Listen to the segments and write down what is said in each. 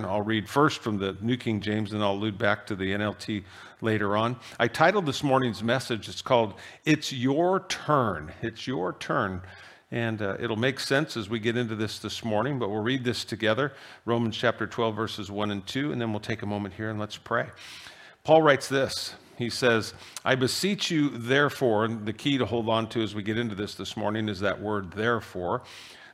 I'll read first from the New King James and I'll allude back to the NLT later on. I titled this morning's message, it's called It's Your Turn. It's Your Turn. And uh, it'll make sense as we get into this this morning, but we'll read this together Romans chapter 12, verses 1 and 2, and then we'll take a moment here and let's pray. Paul writes this. He says, I beseech you, therefore, and the key to hold on to as we get into this this morning is that word, therefore.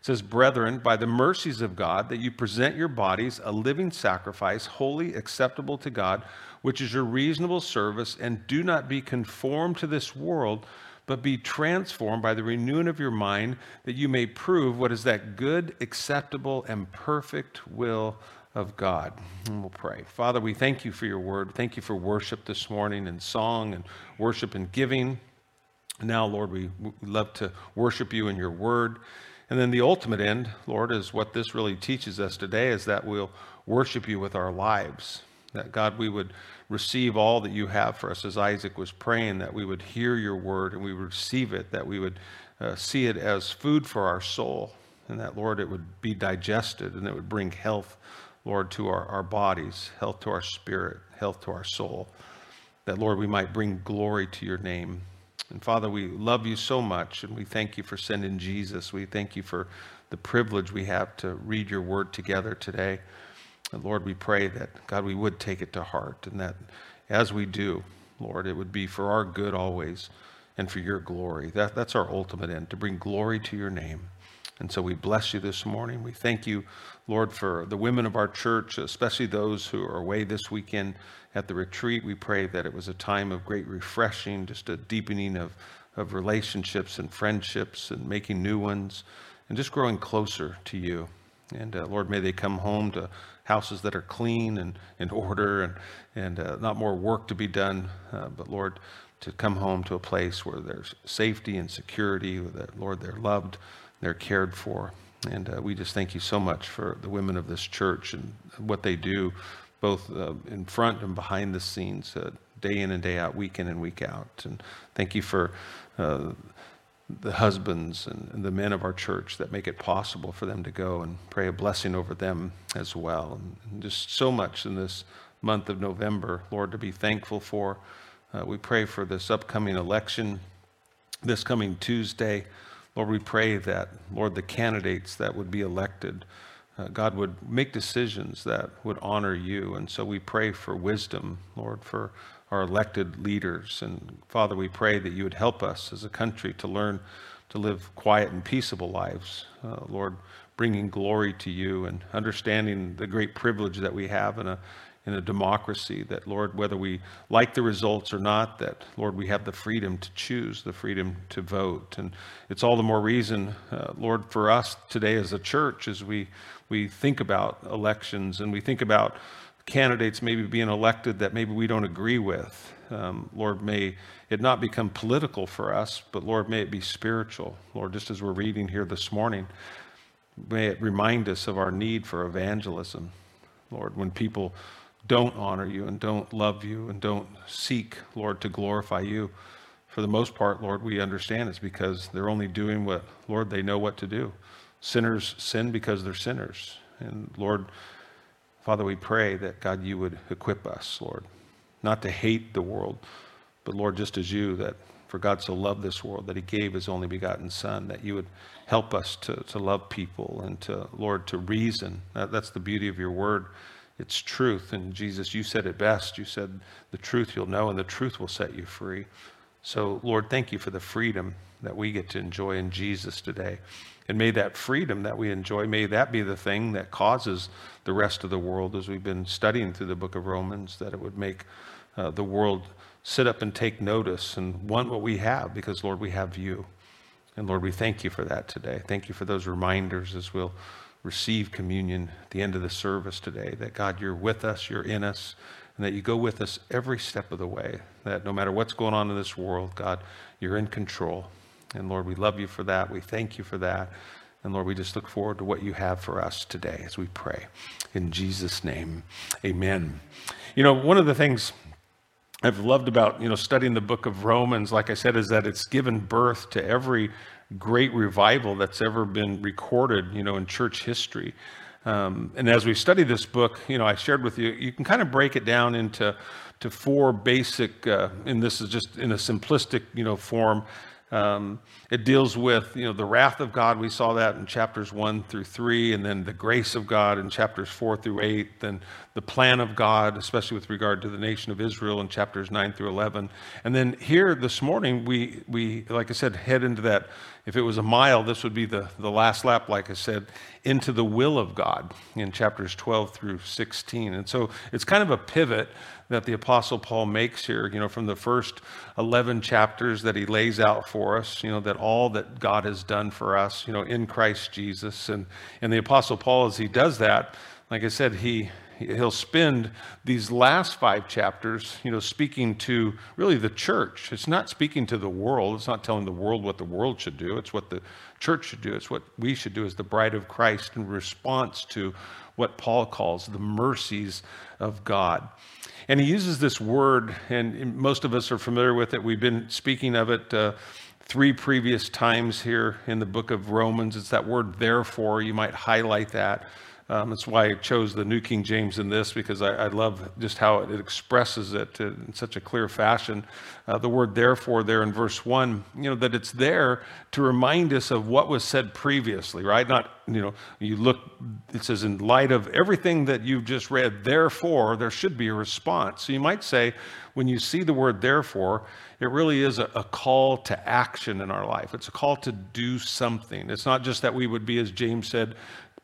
It says, Brethren, by the mercies of God, that you present your bodies a living sacrifice, holy, acceptable to God, which is your reasonable service, and do not be conformed to this world, but be transformed by the renewing of your mind, that you may prove what is that good, acceptable, and perfect will of God. And we'll pray. Father, we thank you for your word. Thank you for worship this morning and song and worship and giving. Now, Lord, we, love to worship you in your word. And then the ultimate end, Lord, is what this really teaches us today is that we'll worship you with our lives. That God, we would receive all that you have for us, as Isaac was praying, that we would hear your word and we would receive it, that we would uh, see it as food for our soul, and that, Lord, it would be digested and it would bring health, Lord, to our, our bodies, health to our spirit, health to our soul. That, Lord, we might bring glory to your name. And Father, we love you so much, and we thank you for sending Jesus. We thank you for the privilege we have to read your word together today. And Lord, we pray that, God, we would take it to heart, and that as we do, Lord, it would be for our good always and for your glory. That, that's our ultimate end, to bring glory to your name. And so we bless you this morning. We thank you, Lord, for the women of our church, especially those who are away this weekend at the retreat. We pray that it was a time of great refreshing, just a deepening of, of relationships and friendships and making new ones and just growing closer to you. And uh, Lord, may they come home to houses that are clean and in order and, and uh, not more work to be done, uh, but Lord, to come home to a place where there's safety and security, that, Lord, they're loved, they're cared for. And uh, we just thank you so much for the women of this church and what they do both uh, in front and behind the scenes, uh, day in and day out, week in and week out. And thank you for uh, the husbands and, the men of our church that make it possible for them to go and pray a blessing over them as well. And, and just so much in this month of November, Lord, to be thankful for. Uh, we pray for this upcoming election, this coming Tuesday. Lord, we pray that, Lord, the candidates that would be elected uh, God would make decisions that would honor you. And so we pray for wisdom, Lord, for our elected leaders. And Father, we pray that you would help us as a country to learn to live quiet and peaceable lives. Uh, Lord, bringing glory to you and understanding the great privilege that we have in a, in a democracy that, Lord, whether we like the results or not, that, Lord, we have the freedom to choose, the freedom to vote. And it's all the more reason, uh, Lord, for us today as a church, as we, we think about elections and we think about candidates maybe being elected that maybe we don't agree with. Um, Lord, may it not become political for us, but Lord, may it be spiritual. Lord, just as we're reading here this morning, may it remind us of our need for evangelism. Lord, when people don't honor you and don't love you and don't seek, Lord, to glorify you. For the most part, Lord, we understand it's because they're only doing what, Lord, they know what to do. Sinners sin because they're sinners. And Lord, Father, we pray that, God, you would equip us, Lord, not to hate the world, but Lord, just as you, that for God so loved this world that he gave his only begotten Son, that you would help us to, to love people and to, Lord, to reason. That, that's the beauty of your word it's truth. And Jesus, you said it best. You said, the truth you'll know, and the truth will set you free. So, Lord, thank you for the freedom that we get to enjoy in Jesus today. And may that freedom that we enjoy, may that be the thing that causes the rest of the world, as we've been studying through the book of Romans, that it would make uh, the world sit up and take notice and want what we have, because, Lord, we have you. And Lord, we thank you for that today. Thank you for those reminders as we'll receive communion at the end of the service today. That God, you're with us, you're in us, and that you go with us every step of the way. That no matter what's going on in this world, God, you're in control. And Lord, we love you for that. We thank you for that. And Lord, we just look forward to what you have for us today as we pray. In Jesus' name, amen. You know, one of the things I've loved about, you know, studying the book of Romans, like I said, is that it's given birth to every great revival that's ever been recorded, you know, in church history. Um, and as we study this book, you know, I shared with you, you can kind of break it down into to four basic, uh, and this is just in a simplistic, you know, form. Um, it deals with you know the wrath of God. We saw that in chapters one through three, and then the grace of God in chapters four through eight. Then the plan of God, especially with regard to the nation of Israel in chapters nine through eleven. And then here this morning, we we like I said, head into that. If it was a mile, this would be the the last lap. Like I said, into the will of God in chapters twelve through sixteen. And so it's kind of a pivot that the Apostle Paul makes here, you know, from the first 11 chapters that he lays out for us, you know, that all that God has done for us, you know, in Christ Jesus. And, and the Apostle Paul, as he does that, like I said, he, he'll spend these last five chapters, you know, speaking to really the church. It's not speaking to the world. It's not telling the world what the world should do. It's what the church should do. It's what we should do as the bride of Christ in response to what Paul calls the mercies of God. And he uses this word, and most of us are familiar with it. We've been speaking of it uh, three previous times here in the book of Romans. It's that word, therefore. You might highlight that. Um, that's why I chose the New King James in this because I, I love just how it, it, expresses it in such a clear fashion. Uh, the word therefore there in verse one, you know, that it's there to remind us of what was said previously, right? Not, you know, you look, it says, in light of everything that you've just read, therefore, there should be a response. So you might say, when you see the word therefore, it really is a, a, call to action in our life. It's a call to do something. It's not just that we would be, as James said,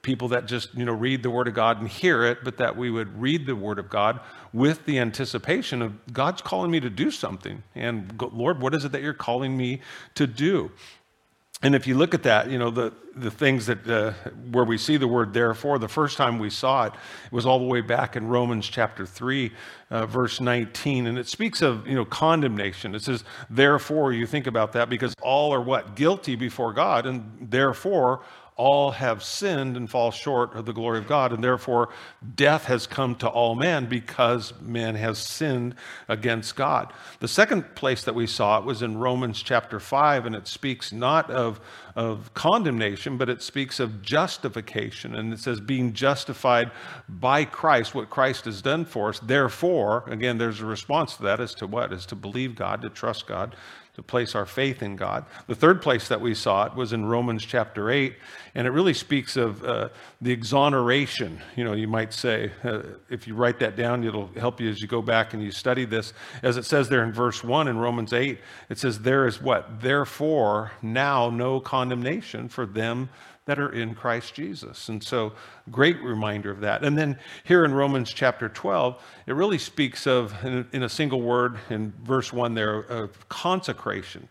people that just you know read the word of god and hear it but that we would read the word of god with the anticipation of god's calling me to do something and lord what is it that you're calling me to do? And if you look at that you know the the things that uh, where we see the word therefore the first time we saw it, it was all the way back in romans chapter 3 uh, verse 19 and it speaks of you know condemnation. It says therefore you think about that because all are what? Guilty before god and therefore all have sinned and fall short of the glory of God, and therefore death has come to all men because man has sinned against God. The second place that we saw it was in Romans chapter 5, and it speaks not of, of condemnation, but it speaks of justification. And it says, being justified by Christ, what Christ has done for us. Therefore, again, there's a response to that as to what? Is to believe God, to trust God, to place our faith in God. The third place that we saw it was in Romans chapter 8, and it really speaks of uh, the exoneration. You know, you might say, uh, if you write that down, it'll help you as you go back and you study this. As it says there in verse 1 in Romans 8, it says, There is what? Therefore, now no condemnation for them that are in Christ Jesus. And so, great reminder of that. And then here in Romans chapter 12, it really speaks of, in a single word, in verse 1 there, of consecration.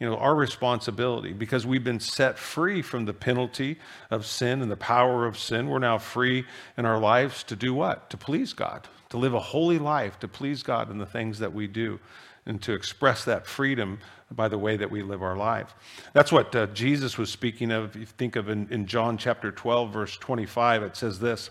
You know, our responsibility because we've been set free from the penalty of sin and the power of sin. We're now free in our lives to do what? To please God, to live a holy life, to please God in the things that we do, and to express that freedom by the way that we live our life. That's what uh, Jesus was speaking of. You think of in, in John chapter 12, verse 25, it says this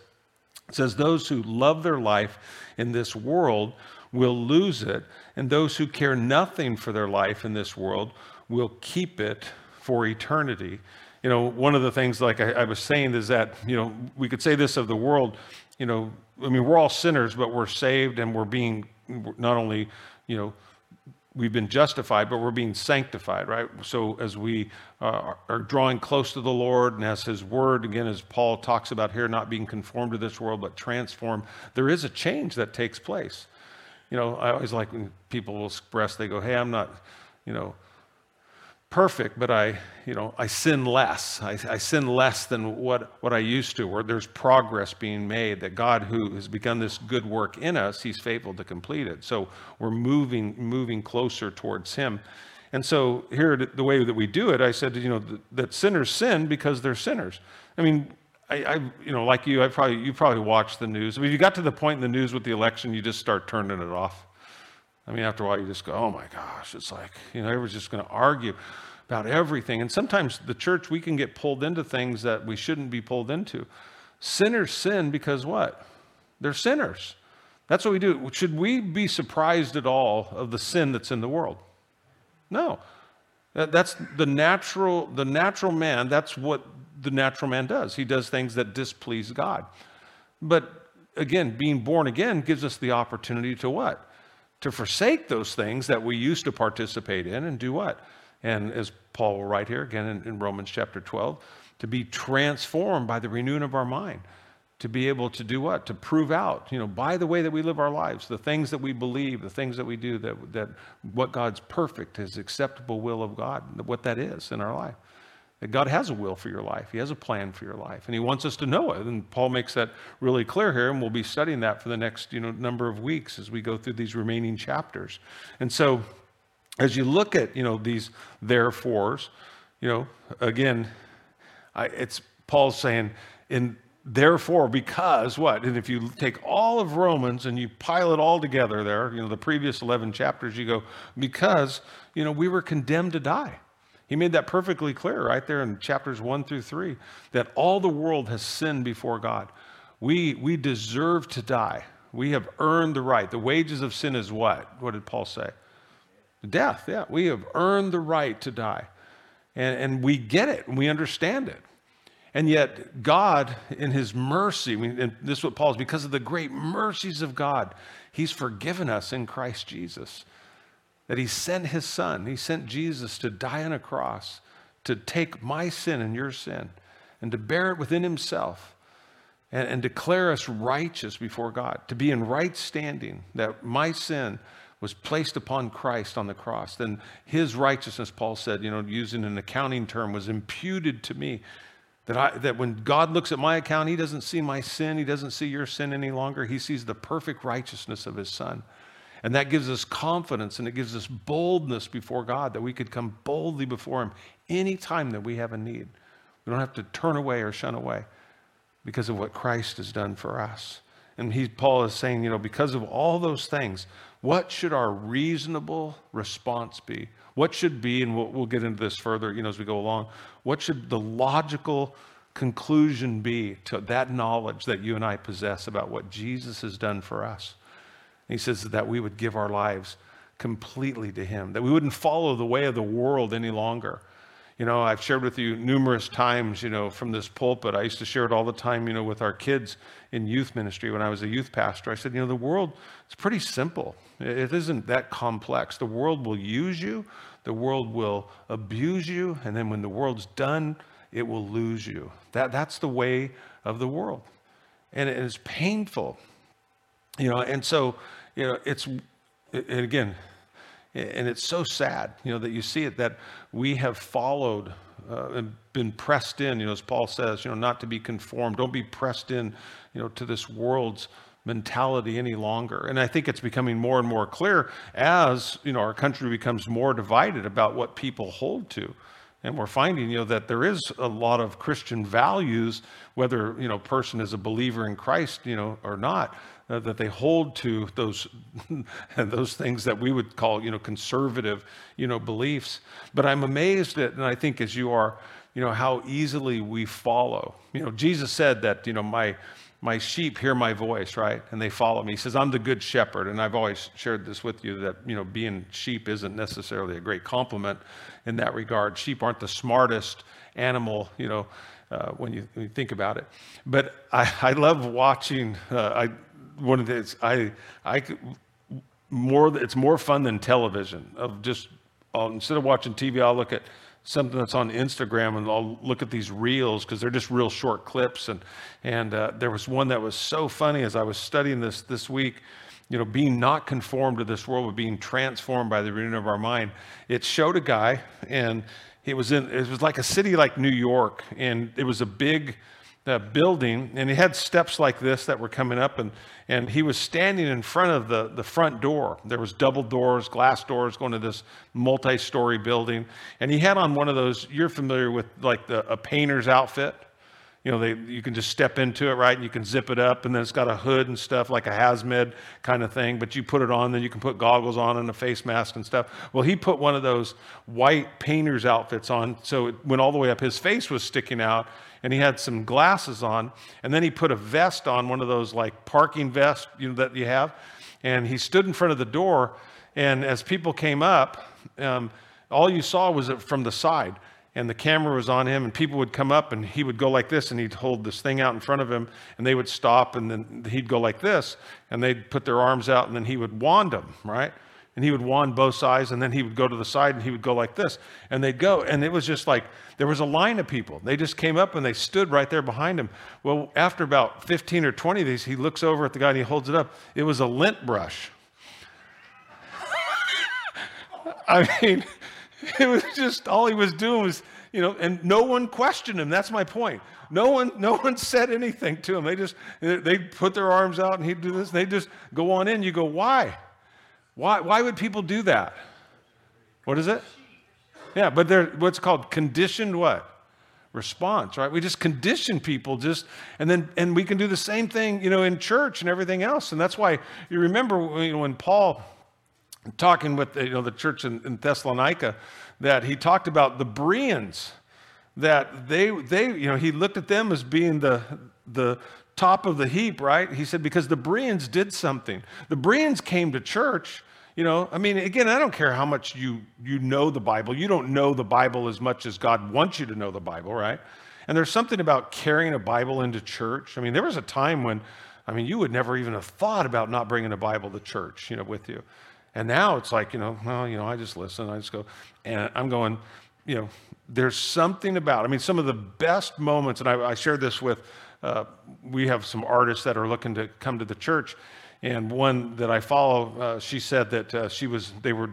It says, Those who love their life in this world will lose it, and those who care nothing for their life in this world will keep it for eternity. You know, one of the things, like I, I was saying, is that, you know, we could say this of the world, you know, I mean, we're all sinners, but we're saved and we're being not only, you know, we've been justified, but we're being sanctified, right? So as we uh, are drawing close to the Lord and as His Word, again, as Paul talks about here, not being conformed to this world, but transformed, there is a change that takes place. You know, I always like when people will express, they go, hey, I'm not, you know, perfect, but I, you know, I sin less. I, I, sin less than what, what I used to, or there's progress being made, that God who has begun this good work in us, he's faithful to complete it. So we're moving, moving closer towards him. And so here, the way that we do it, I said, you know, that, sinners sin because they're sinners. I mean, I, I, you know, like you, I probably, you probably watched the news. I mean, you got to the point in the news with the election, you just start turning it off. I mean, after a while, you just go, oh my gosh, it's like, you know, everyone's just going to argue about everything. And sometimes the church, we can get pulled into things that we shouldn't be pulled into. Sinners sin because what? They're sinners. That's what we do. Should we be surprised at all of the sin that's in the world? No. That's the natural, the natural man, that's what the natural man does. He does things that displease God. But again, being born again gives us the opportunity to what? To forsake those things that we used to participate in and do what? And as Paul will write here again in, in Romans chapter 12, to be transformed by the renewing of our mind to be able to do what? To prove out, you know, by the way that we live our lives, the things that we believe, the things that we do, that, that what God's perfect, his acceptable will of God, what that is in our life. God has a will for your life. He has a plan for your life. And he wants us to know it. And Paul makes that really clear here, and we'll be studying that for the next, you know, number of weeks as we go through these remaining chapters. And so as you look at, you know, these therefores, you know, again, I, it's Paul's saying, in therefore, because what? And if you take all of Romans and you pile it all together there, you know, the previous 11 chapters, you go, because, you know, we were condemned to die. He made that perfectly clear right there in chapters one through three that all the world has sinned before God. We, we deserve to die. We have earned the right. The wages of sin is what? What did Paul say? Death, yeah. We have earned the right to die. And, and we get it and we understand it. And yet, God, in His mercy, and this is what Paul's because of the great mercies of God, He's forgiven us in Christ Jesus. That He sent His Son, He sent Jesus to die on a cross, to take my sin and your sin, and to bear it within Himself, and, and declare us righteous before God, to be in right standing, that my sin was placed upon Christ on the cross. Then His righteousness, Paul said, you know, using an accounting term, was imputed to me that, I, that when God looks at my account, He doesn't see my sin, He doesn't see your sin any longer. He sees the perfect righteousness of His Son. And that gives us confidence and it gives us boldness before God that we could come boldly before Him anytime that we have a need. We don't have to turn away or shun away because of what Christ has done for us. And he, Paul is saying, you know, because of all those things, what should our reasonable response be? What should be, and we'll, we'll get into this further, you know, as we go along, what should the logical conclusion be to that knowledge that you and I possess about what Jesus has done for us? He says that we would give our lives completely to him, that we wouldn't follow the way of the world any longer you know, I've shared with you numerous times, you know, from this pulpit. I used to share it all the time, you know, with our kids in youth ministry when I was a youth pastor. I said, you know, the world, it's pretty simple. It isn't that complex. The world will use you, the world will abuse you, and then when the world's done, it will lose you. That, that's the way of the world. And it's painful, you know, and so, you know, it's, and again, and it's so sad, you know, that you see it that we have followed uh, and been pressed in, you know, as Paul says, you know, not to be conformed. Don't be pressed in, you know, to this world's mentality any longer. And I think it's becoming more and more clear as, you know, our country becomes more divided about what people hold to. And we're finding, you know, that there is a lot of Christian values, whether, you know, person is a believer in Christ, you know, or not, uh, that they hold to those those things that we would call you know conservative you know beliefs. But i'm amazed at and i think as you are you know how easily we follow. You know jesus said that you know my my sheep hear my voice right? And they follow me. He says i'm the good shepherd. And i've always shared this with you that you know being sheep isn't necessarily a great compliment in that regard. Sheep aren't the smartest animal you know uh, when, you, when, you, think about it. But I, I love watching. Uh, I one of the I I more it's more fun than television. Of just I'll, instead of watching TV, I'll look at something that's on Instagram and I'll look at these reels because they're just real short clips. And and uh, there was one that was so funny as I was studying this this week. You know, being not conformed to this world, but being transformed by the renewing of our mind. It showed a guy, and it was in it was like a city like New York, and it was a big uh, building, and he had steps like this that were coming up, and, and he was standing in front of the, the front door. There was double doors, glass doors going to this multi-story building, and he had on one of those, you're familiar with like the, a painter's outfit. You know, they, you can just step into it, right? And you can zip it up, and then it's got a hood and stuff, like a hazmat kind of thing. But you put it on, then you can put goggles on and a face mask and stuff. Well, he put one of those white painter's outfits on, so it went all the way up. His face was sticking out, and he had some glasses on, and then he put a vest on, one of those like parking vests, you know, that you have, and he stood in front of the door, and as people came up, um, all you saw was it from the side. and the camera was on him and people would come up and he would go like this and he'd hold this thing out in front of him and they would stop and then he'd go like this and they'd put their arms out and then he would wand them right and he would wand both sides and then he would go to the side and he would go like this and they'd go and it was just like there was a line of people they just came up and they stood right there behind him well after about 15 or 20 of these he looks over at the guy and he holds it up it was a lint brush i mean It was just all he was doing was, you know, and no one questioned him. That's my point. No one, no one said anything to him. They just they put their arms out and he'd do this. And they just go on in. You go, why? Why? Why would people do that? What is it? Yeah, but they're what's called conditioned what? response right we just condition people just and then and we can do the same thing you know in church and everything else and that's why you remember when paul talking with you know, the church in, in Thessalonica that he talked about the Bereans, that they, they, you know, he looked at them as being the, the top of the heap, right? He said, because the Bereans did something. The Bereans came to church. You know, I mean, again, I don't care how much you, you know the Bible. You don't know the Bible as much as God wants you to know the Bible, right? And there's something about carrying a Bible into church. I mean, there was a time when, I mean, you would never even have thought about not bringing a Bible to church, you know, with you. And now it's like, you know, well, you know, I just listen, I just go, and I'm going, you know, there's something about, I mean, some of the best moments, and I, I shared this with, uh, we have some artists that are looking to come to the church. And one that I follow, uh, she said that uh, she was, they were,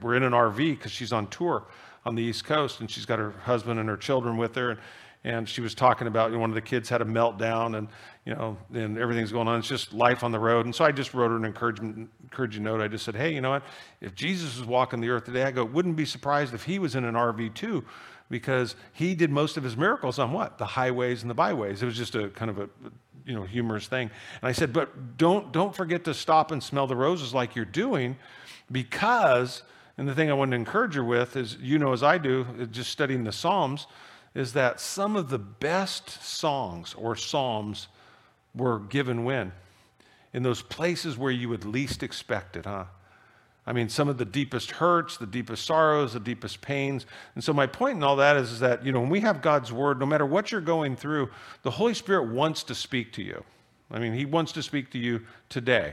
were in an RV because she's on tour on the East Coast and she's got her husband and her children with her. And, and she was talking about you know, one of the kids had a meltdown and you know and everything's going on it's just life on the road and so i just wrote her an encouragement encouraging note i just said hey you know what if jesus was walking the earth today i go wouldn't be surprised if he was in an rv too because he did most of his miracles on what the highways and the byways it was just a kind of a you know humorous thing and i said but don't don't forget to stop and smell the roses like you're doing because and the thing i wanted to encourage you with is you know as i do uh, just studying the psalms is that some of the best songs or psalms were given when? In those places where you would least expect it, huh? I mean, some of the deepest hurts, the deepest sorrows, the deepest pains. And so, my point in all that is, is that, you know, when we have God's word, no matter what you're going through, the Holy Spirit wants to speak to you. I mean, He wants to speak to you today.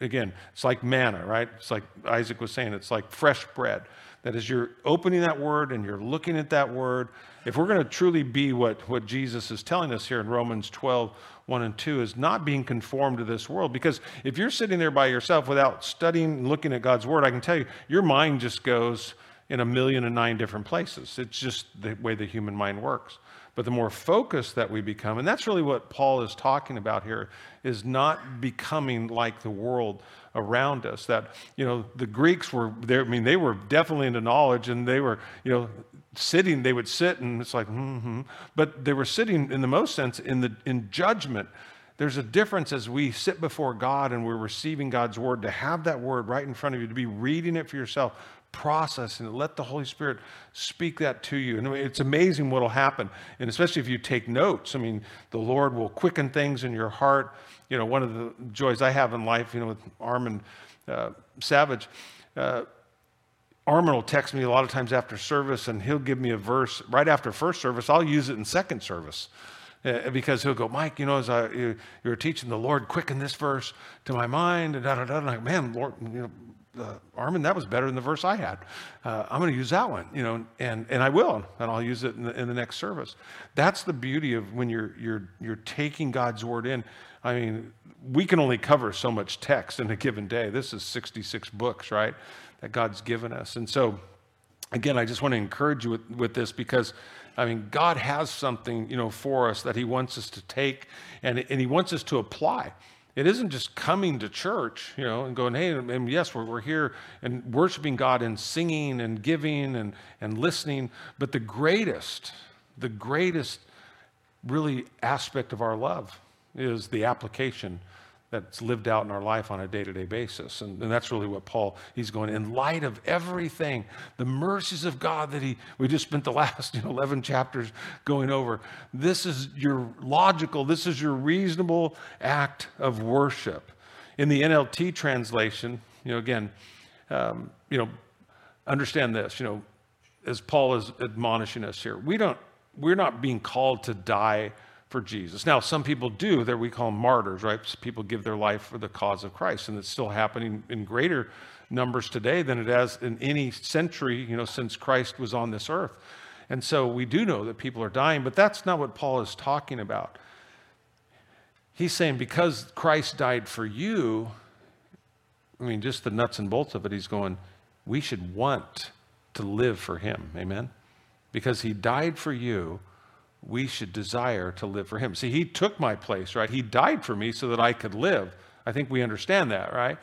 Again, it's like manna, right? It's like Isaac was saying, it's like fresh bread. That as you're opening that word and you're looking at that word, if we're going to truly be what, what Jesus is telling us here in Romans 12, 1 and 2, is not being conformed to this world. Because if you're sitting there by yourself without studying and looking at God's word, I can tell you, your mind just goes in a million and nine different places. It's just the way the human mind works. But the more focused that we become, and that's really what Paul is talking about here, is not becoming like the world around us. That, you know, the Greeks were there, I mean, they were definitely into knowledge and they were, you know, sitting, they would sit and it's like, mm-hmm. But they were sitting in the most sense in the in judgment. There's a difference as we sit before God and we're receiving God's word to have that word right in front of you, to be reading it for yourself, processing and let the Holy Spirit speak that to you. And it's amazing what will happen. And especially if you take notes, I mean, the Lord will quicken things in your heart. You know, one of the joys I have in life, you know, with Armin uh, Savage, uh, Armin will text me a lot of times after service and he'll give me a verse right after first service. I'll use it in second service. Uh, because he'll go, Mike, you know, as I, you, you were teaching the Lord, quicken this verse to my mind, and da da da. And I'm like, man, Lord, you know, uh, Armin, that was better than the verse I had. Uh, I'm going to use that one, you know, and, and I will, and I'll use it in the, in the next service. That's the beauty of when you're, you're, you're taking God's word in. I mean, we can only cover so much text in a given day. This is 66 books, right? that God's given us. And so, again, I just want to encourage you with, with this because, I mean, God has something, you know, for us that He wants us to take and, and He wants us to apply. It isn't just coming to church, you know, and going, hey, and yes, we're, we're here and worshiping God and singing and giving and, and listening. But the greatest, the greatest really aspect of our love is the application that's lived out in our life on a day-to-day basis. And, and, that's really what paul he's going in light of everything the mercies of god that he we just spent the last you know, 11 chapters going over this is your logical this is your reasonable act of worship. In the nlt translation you know again um, you know understand this you know as Paul is admonishing us here, we don't, we're not being called to die for Jesus. Now, some people do, that we call martyrs, right? People give their life for the cause of Christ, and it's still happening in greater numbers today than it has in any century, you know, since Christ was on this earth. And so we do know that people are dying, but that's not what Paul is talking about. He's saying because Christ died for you, I mean, just the nuts and bolts of it, he's going, we should want to live for him. Amen? Because he died for you, we should desire to live for him. See, he took my place, right? He died for me so that I could live. I think we understand that, right?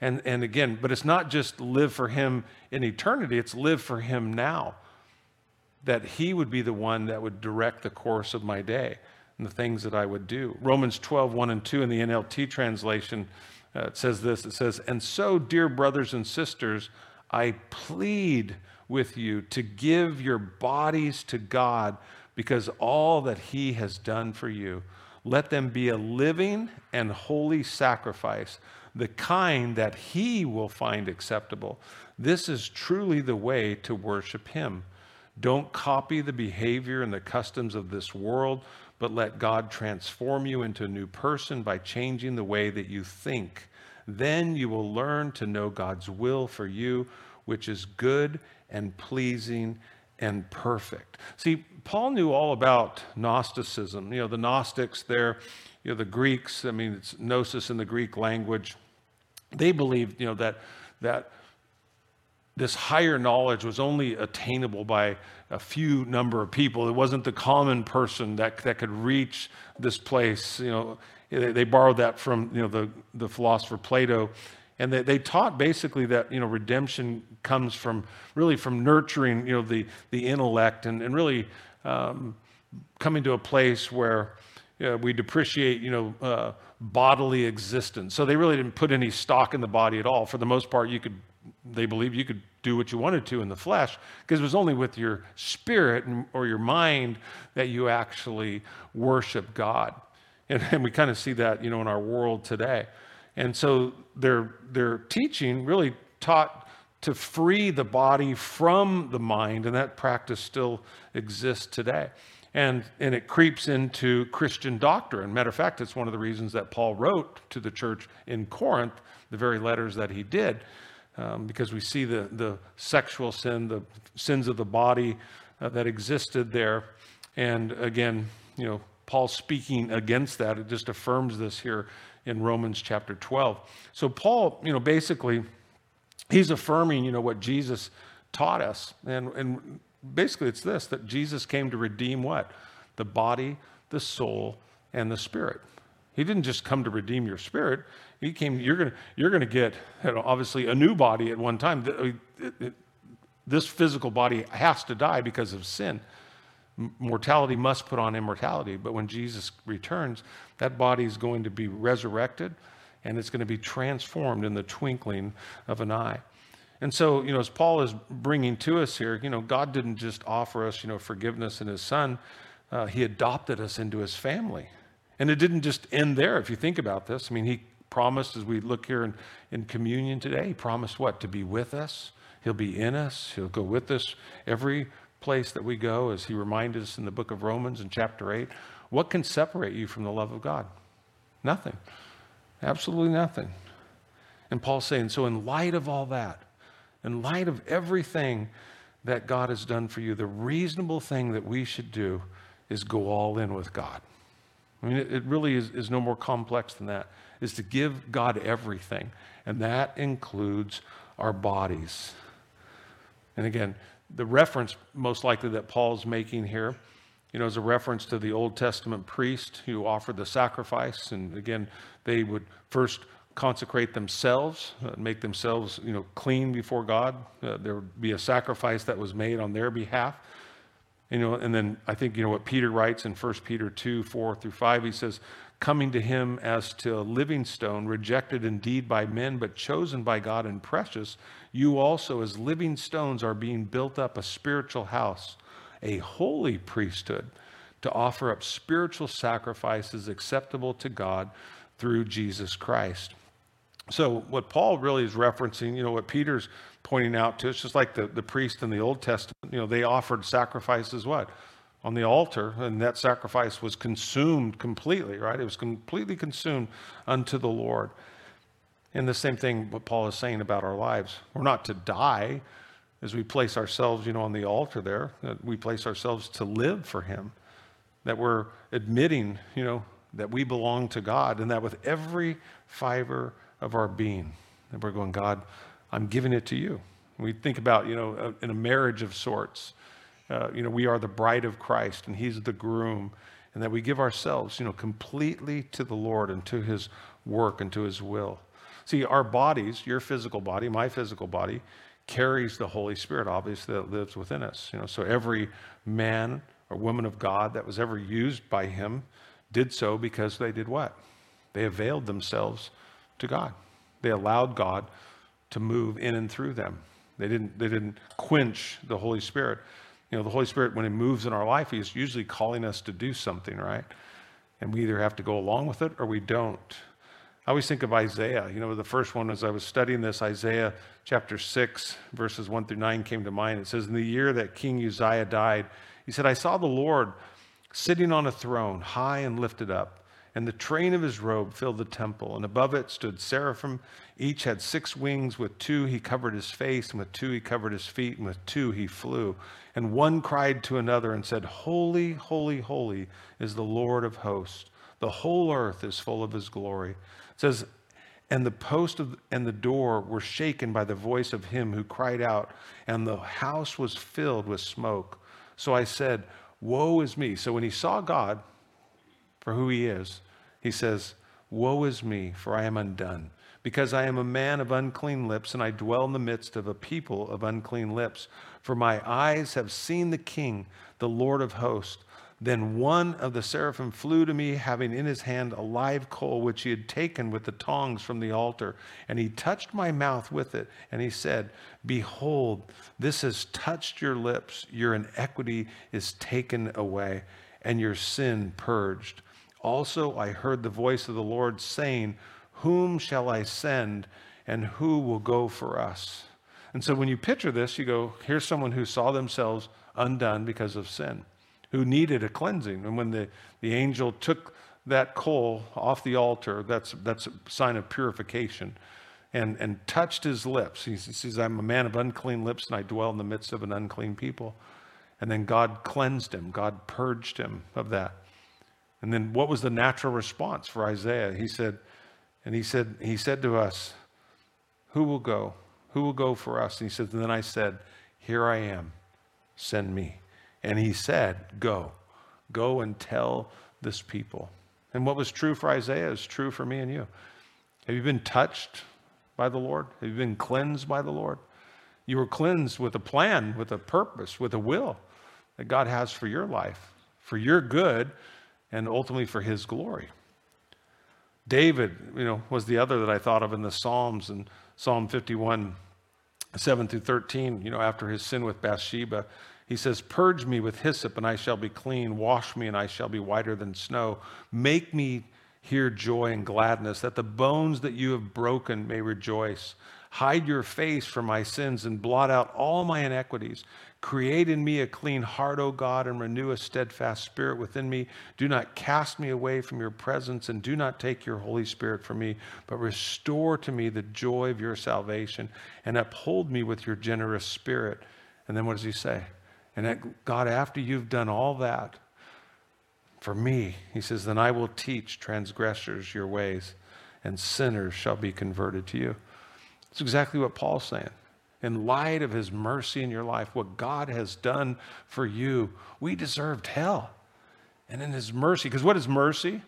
And, and again, but it's not just live for him in eternity, it's live for him now. That he would be the one that would direct the course of my day and the things that I would do. Romans 12, 1 and 2 in the NLT translation uh, it says this it says, And so, dear brothers and sisters, I plead with you to give your bodies to God because all that he has done for you. Let them be a living and holy sacrifice, the kind that he will find acceptable. This is truly the way to worship him. Don't copy the behavior and the customs of this world, but let God transform you into a new person by changing the way that you think. Then you will learn to know God's will for you, which is good and pleasing and perfect. See, Paul knew all about Gnosticism. You know, the Gnostics, they're, you know, the Greeks, I mean, it's gnosis in the Greek language. They believed, you know, that, that this higher knowledge was only attainable by a few number of people. It wasn't the common person that, that could reach this place. You know, they, they borrowed that from, you know, the, the philosopher Plato. And they, they taught basically that, you know, redemption comes from really from nurturing, you know, the, the intellect and, and really um, coming to a place where you know, we depreciate, you know, uh, bodily existence. So they really didn't put any stock in the body at all. For the most part, you could, they believed you could do what you wanted to in the flesh because it was only with your spirit or your mind that you actually worship God. And, and we kind of see that, you know, in our world today. And so their, their teaching really taught to free the body from the mind, and that practice still exists today. And, and it creeps into Christian doctrine. Matter of fact, it's one of the reasons that Paul wrote to the church in Corinth the very letters that he did, um, because we see the, the sexual sin, the sins of the body uh, that existed there. And again, you know, Paul speaking against that, it just affirms this here in Romans chapter 12. So Paul, you know, basically, he's affirming, you know, what Jesus taught us. And, and basically it's this, that Jesus came to redeem what? The body, the soul, and the spirit. He didn't just come to redeem your spirit. He came, you're going you're gonna get, you know, obviously, a new body at one time. This physical body has to die because of sin mortality must put on immortality. But when Jesus returns, that body is going to be resurrected and it's going to be transformed in the twinkling of an eye. And so, you know, as Paul is bringing to us here, you know, God didn't just offer us, you know, forgiveness in his son, uh, he adopted us into his family. And it didn't just end there, if you think about this. I mean, he promised, as we look here in, in communion today, he promised what? To be with us. He'll be in us. He'll go with us every place that we go, as he reminded us in the book of Romans in chapter 8, what can separate you from the love of God? Nothing. Absolutely nothing. And Paul's saying, so in light of all that, in light of everything that God has done for you, the reasonable thing that we should do is go all in with God. I mean, it, really is, is no more complex than that, is to give God everything. And that includes our bodies. And again, the reference most likely that Paul's making here, you know, is a reference to the Old Testament priest who offered the sacrifice. And again, they would first consecrate themselves, uh, make themselves, you know, clean before God. Uh, there would be a sacrifice that was made on their behalf. You know, and then I think, you know, what Peter writes in 1 Peter 2, 4 through 5, he says, coming to him as to a living stone, rejected indeed by men, but chosen by God and precious, you also, as living stones, are being built up a spiritual house, a holy priesthood, to offer up spiritual sacrifices acceptable to God through Jesus Christ. So, what Paul really is referencing, you know, what Peter's pointing out to, it's just like the, the priest in the Old Testament, you know, they offered sacrifices what? On the altar, and that sacrifice was consumed completely, right? It was completely consumed unto the Lord. And the same thing what Paul is saying about our lives. We're not to die as we place ourselves, you know, on the altar there, that we place ourselves to live for him, that we're admitting, you know, that we belong to God and that with every fiber of our being, that we're going, God, I'm giving it to you. We think about, you know, in a marriage of sorts, uh, you know, we are the bride of Christ and he's the groom and that we give ourselves, you know, completely to the Lord and to his work and to his will. See, our bodies, your physical body, my physical body, carries the Holy Spirit, obviously, that lives within us. You know, so every man or woman of God that was ever used by him did so because they did what? They availed themselves to God. They allowed God to move in and through them. They didn't, they didn't quench the Holy Spirit. You know, the Holy Spirit, when He moves in our life, He's usually calling us to do something, right? And we either have to go along with it or we don't. I always think of Isaiah. You know, the first one as I was studying this, Isaiah chapter 6, verses 1 through 9 came to mind. It says, In the year that King Uzziah died, he said, I saw the Lord sitting on a throne, high and lifted up, and the train of his robe filled the temple, and above it stood seraphim. Each had six wings. With two he covered his face, and with two he covered his feet, and with two he flew. And one cried to another and said, Holy, holy, holy is the Lord of hosts. The whole earth is full of his glory. Says, and the post of, and the door were shaken by the voice of him who cried out, and the house was filled with smoke. So I said, Woe is me. So when he saw God for who he is, he says, Woe is me, for I am undone, because I am a man of unclean lips, and I dwell in the midst of a people of unclean lips. For my eyes have seen the King, the Lord of hosts. Then one of the seraphim flew to me, having in his hand a live coal which he had taken with the tongs from the altar. And he touched my mouth with it. And he said, Behold, this has touched your lips. Your iniquity is taken away, and your sin purged. Also, I heard the voice of the Lord saying, Whom shall I send, and who will go for us? And so when you picture this, you go, Here's someone who saw themselves undone because of sin who needed a cleansing. And when the, the angel took that coal off the altar, that's, that's a sign of purification, and, and touched his lips. He says, I'm a man of unclean lips, and I dwell in the midst of an unclean people. And then God cleansed him, God purged him of that. And then what was the natural response for Isaiah? He said, and he said, he said to us, Who will go? Who will go for us? And he said, and then I said, Here I am, send me. And he said, Go, go and tell this people. And what was true for Isaiah is true for me and you. Have you been touched by the Lord? Have you been cleansed by the Lord? You were cleansed with a plan, with a purpose, with a will that God has for your life, for your good, and ultimately for his glory. David, you know, was the other that I thought of in the Psalms and Psalm 51, 7 through 13, you know, after his sin with Bathsheba. He says, Purge me with hyssop, and I shall be clean. Wash me, and I shall be whiter than snow. Make me hear joy and gladness, that the bones that you have broken may rejoice. Hide your face from my sins and blot out all my iniquities. Create in me a clean heart, O God, and renew a steadfast spirit within me. Do not cast me away from your presence, and do not take your Holy Spirit from me, but restore to me the joy of your salvation, and uphold me with your generous spirit. And then what does he say? And that, God, after you've done all that for me, he says, then I will teach transgressors your ways, and sinners shall be converted to you. That's exactly what Paul's saying. In light of his mercy in your life, what God has done for you, we deserved hell. And in his mercy, because what is mercy?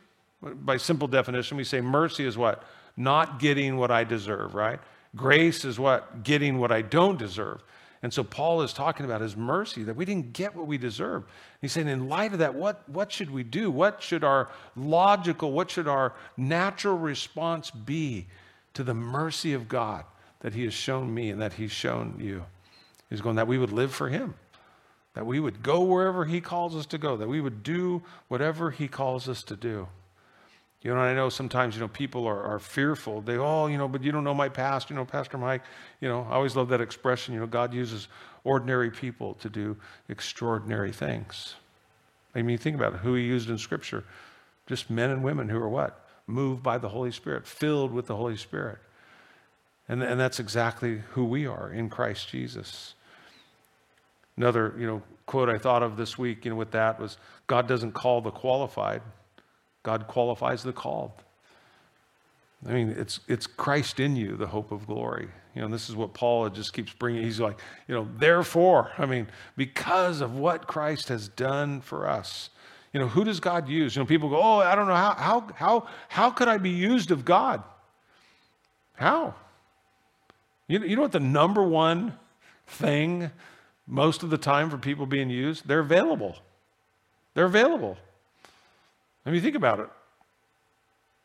By simple definition, we say mercy is what? Not getting what I deserve, right? Grace is what? Getting what I don't deserve. And so Paul is talking about his mercy that we didn't get what we deserve. He's saying, in light of that, what, what should we do? What should our logical, what should our natural response be to the mercy of God that he has shown me and that he's shown you? He's going that we would live for him, that we would go wherever he calls us to go, that we would do whatever he calls us to do. You know, I know sometimes, you know, people are, are fearful. They, oh, you know, but you don't know my past. You know, Pastor Mike, you know, I always love that expression. You know, God uses ordinary people to do extraordinary things. I mean, think about it. Who he used in Scripture. Just men and women who are what? Moved by the Holy Spirit, filled with the Holy Spirit. And, and that's exactly who we are in Christ Jesus. Another, you know, quote I thought of this week, you know, with that was God doesn't call the qualified, God qualifies the called. I mean, it's, it's Christ in you, the hope of glory. You know, this is what Paul just keeps bringing. He's like, you know, therefore, I mean, because of what Christ has done for us. You know, who does God use? You know, people go, oh, I don't know, how, how, how, how could I be used of God? How? You, you know what the number one thing most of the time for people being used? They're available. They're available. I mean, think about it.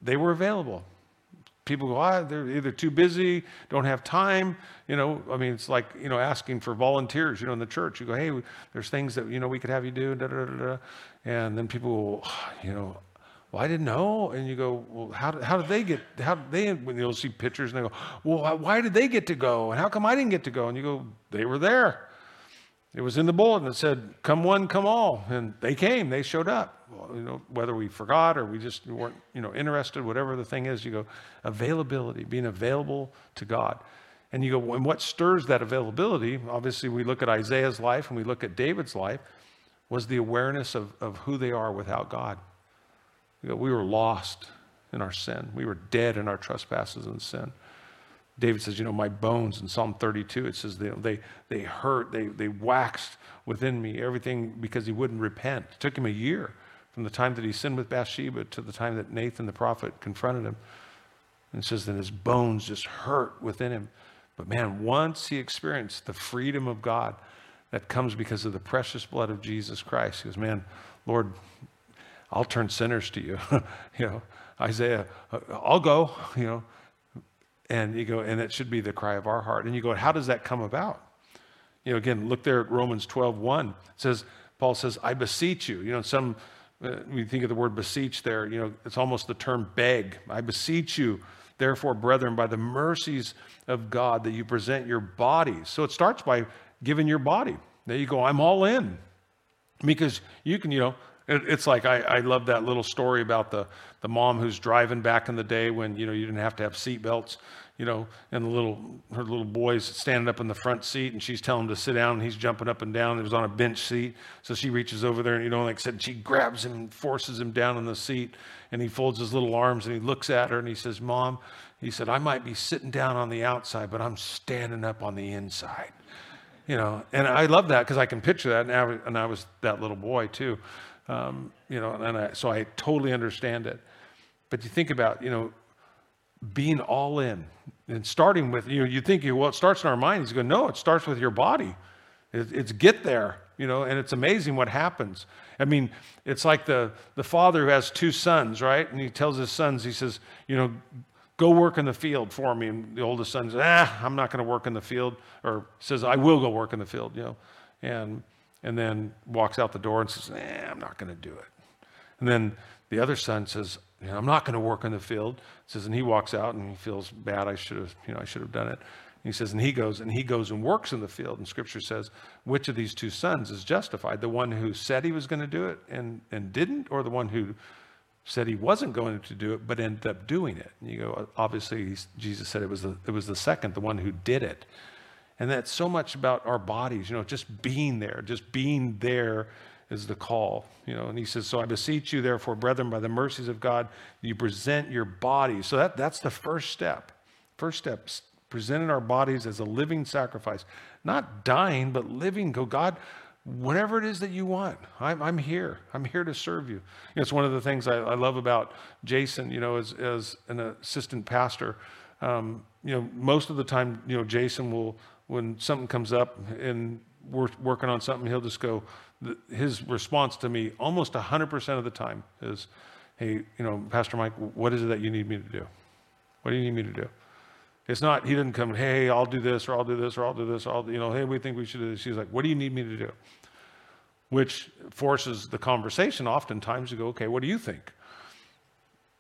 They were available. People go, ah, they're either too busy, don't have time. You know, I mean, it's like, you know, asking for volunteers, you know, in the church. You go, hey, there's things that, you know, we could have you do, da, da, da, da. And then people you know, well, I didn't know. And you go, well, how did, how did they get, how did they, when you'll see pictures and they go, well, why did they get to go? And how come I didn't get to go? And you go, they were there. It was in the bulletin that said, come one, come all. And they came, they showed up. Well, you know, whether we forgot or we just weren't, you know, interested, whatever the thing is, you go, availability, being available to God. And you go, and what stirs that availability? Obviously, we look at Isaiah's life and we look at David's life, was the awareness of, of who they are without God. You know, we were lost in our sin. We were dead in our trespasses and sin. David says, you know, my bones in Psalm 32, it says they, they, they hurt, they, they waxed within me, everything because he wouldn't repent. It took him a year from the time that he sinned with Bathsheba to the time that Nathan the prophet confronted him. And says that his bones just hurt within him. But man, once he experienced the freedom of God that comes because of the precious blood of Jesus Christ, he goes, man, Lord, I'll turn sinners to you. you know, Isaiah, uh, I'll go, you know, and you go, and it should be the cry of our heart. And you go, how does that come about? You know, again, look there at Romans 12, 1. It says, Paul says, I beseech you. You know, some, uh, we think of the word beseech there, you know, it's almost the term beg. I beseech you, therefore, brethren, by the mercies of God, that you present your bodies. So it starts by giving your body. There you go, I'm all in. Because you can, you know, it's like I, I love that little story about the, the mom who's driving back in the day when you know you didn't have to have seat belts, you know, and the little her little boy's standing up in the front seat and she's telling him to sit down and he's jumping up and down. It was on a bench seat, so she reaches over there and you know, like I said, she grabs him and forces him down in the seat, and he folds his little arms and he looks at her and he says, "Mom," he said, "I might be sitting down on the outside, but I'm standing up on the inside." You know, and I love that because I can picture that, and I was that little boy too. Um, you know, and I, so I totally understand it. But you think about, you know, being all in and starting with, you know, you think, well, it starts in our minds. You go, no, it starts with your body. It, it's get there, you know, and it's amazing what happens. I mean, it's like the, the father who has two sons, right? And he tells his sons, he says, you know, go work in the field for me. And the oldest son says, ah, I'm not going to work in the field. Or says, I will go work in the field, you know. And and then walks out the door and says, eh, I'm not going to do it. And then the other son says, I'm not going to work in the field. Says, and he walks out and he feels bad. I should have, you know, I should have done it. And he says, and he goes and he goes and works in the field. And Scripture says, which of these two sons is justified? The one who said he was going to do it and and didn't, or the one who said he wasn't going to do it but ended up doing it? And you go, obviously, Jesus said it was the, it was the second, the one who did it. And that's so much about our bodies, you know, just being there, just being there is the call, you know. And he says, So I beseech you, therefore, brethren, by the mercies of God, you present your bodies. So that, that's the first step. First step, presenting our bodies as a living sacrifice, not dying, but living. Go, God, whatever it is that you want, I'm, I'm here. I'm here to serve you. you know, it's one of the things I, I, love about Jason, you know, as, as an assistant pastor. Um, you know, most of the time, you know, Jason will when something comes up and we're working on something, he'll just go, his response to me almost 100% of the time is, hey, you know, Pastor Mike, what is it that you need me to do? What do you need me to do? It's not, he didn't come, hey, I'll do this, or I'll do this, or I'll do this, or I'll, you know, hey, we think we should do this. He's like, what do you need me to do? Which forces the conversation oftentimes to go, okay, what do you think?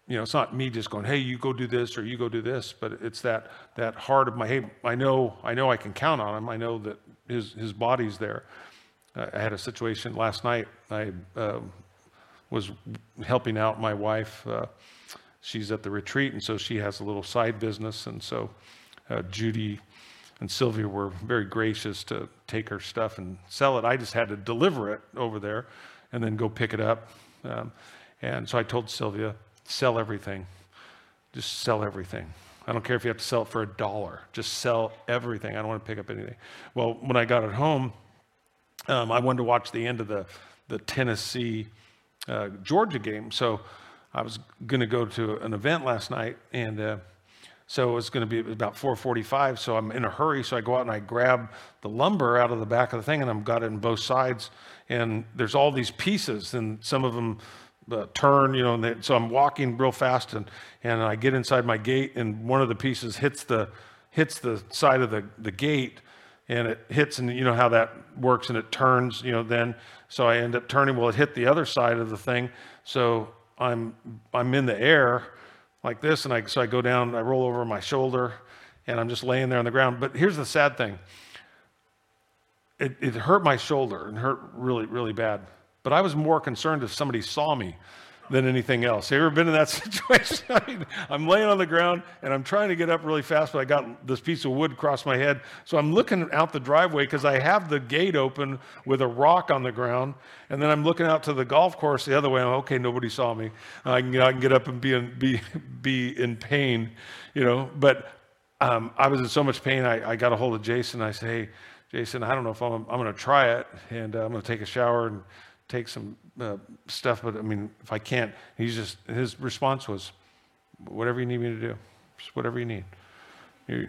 You know, it's not me just going, hey, you go do this or you go do this, but it's that that heart of my, hey, I know, I know I can count on him. I know that his his body's there. I had a situation last night. I uh, was helping out my wife. Uh, she's at the retreat, and so she has a little side business. And so uh, Judy and Sylvia were very gracious to take her stuff and sell it. I just had to deliver it over there and then go pick it up. Um, and so I told Sylvia, sell everything. Just sell everything. I don't care if you have to sell it for a dollar. Just sell everything. I don't want to pick up anything. Well, when I got it home, um, I wanted to watch the end of the, the Tennessee uh, Georgia game. So I was going to go to an event last night, and uh, so it was going to be about 4:45. So I'm in a hurry, so I go out and I grab the lumber out of the back of the thing, and I've got it in both sides. And there's all these pieces, and some of them uh, turn, you know. And they, so I'm walking real fast, and and I get inside my gate, and one of the pieces hits the hits the side of the the gate, and it hits, and you know how that works, and it turns, you know. Then so I end up turning. Well, it hit the other side of the thing, so I'm I'm in the air like this, and I so I go down, I roll over my shoulder, and I'm just laying there on the ground. But here's the sad thing. It, it hurt my shoulder and hurt really, really bad. But I was more concerned if somebody saw me than anything else. Have you ever been in that situation? I mean, I'm laying on the ground and I'm trying to get up really fast, but I got this piece of wood across my head. So I'm looking out the driveway because I have the gate open with a rock on the ground. And then I'm looking out to the golf course the other way. I'm okay, nobody saw me. I can, I can get up and be in, be, be in pain, you know. But um, I was in so much pain, I, I got a hold of Jason. I said, hey, Jason, I don't know if I'm, I'm going to try it. And uh, I'm going to take a shower and take some uh, stuff, but I mean, if I can't, he's just, his response was, whatever you need me to do, just whatever you need. Your,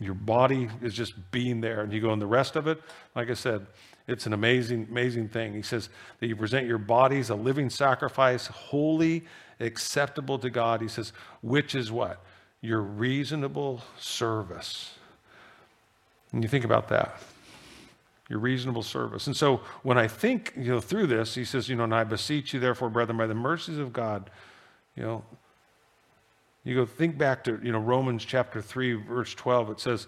your body is just being there. And you go, and the rest of it, like I said, it's an amazing, amazing thing. He says that you present your bodies a living sacrifice, holy, acceptable to God. He says, which is what? Your reasonable service. And you think about that your reasonable service. And so when I think, you know, through this, he says, you know, and I beseech you, therefore, brethren, by the mercies of God, you know, you go think back to, you know, Romans chapter 3, verse 12. It says,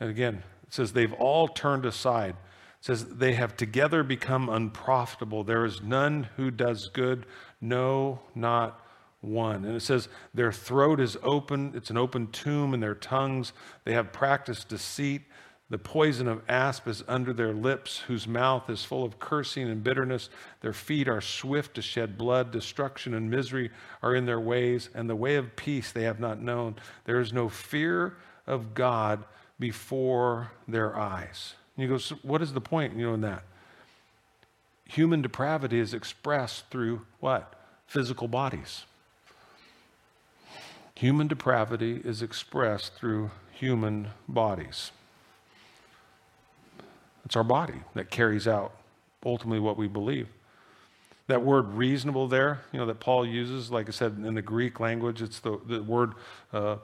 and again, it says, they've all turned aside. It says, they have together become unprofitable. There is none who does good, no, not one. And it says, their throat is open, it's an open tomb in their tongues. They have practiced deceit. The poison of asp is under their lips, whose mouth is full of cursing and bitterness. Their feet are swift to shed blood. Destruction and misery are in their ways, and the way of peace they have not known. There is no fear of God before their eyes. And you go, so what is the point, you know, in that? Human depravity is expressed through what? Physical bodies. Human depravity is expressed through human bodies. It's our body that carries out ultimately what we believe. That word reasonable there, you know, that Paul uses, like I said, in the Greek language, it's the, the word uh,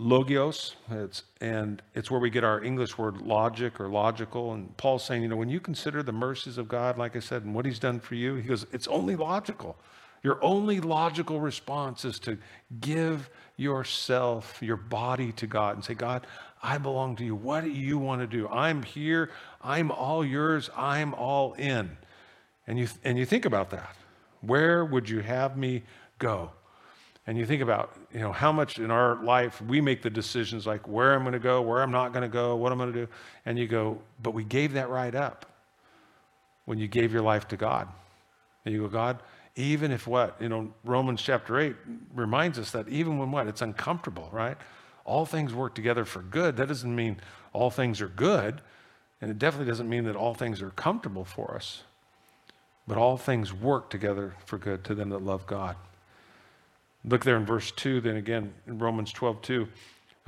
logios, it's, and it's where we get our English word logic or logical. And Paul's saying, you know, when you consider the mercies of God, like I said, and what he's done for you, he goes, it's only logical. Your only logical response is to give yourself, your body to God and say, God, I belong to you. What do you want to do? I'm here. I'm all yours. I'm all in. And you, and you think about that. Where would you have me go? And you think about, you know, how much in our life we make the decisions like where I'm going to go, where I'm not going to go, what I'm going to do. And you go, but we gave that right up when you gave your life to God. And you go, God, even if what? You know, Romans chapter 8 reminds us that even when what? It's uncomfortable, right? all things work together for good. That doesn't mean all things are good, and it definitely doesn't mean that all things are comfortable for us. But all things work together for good to them that love God. Look there in verse 2, then again in Romans 12, 2.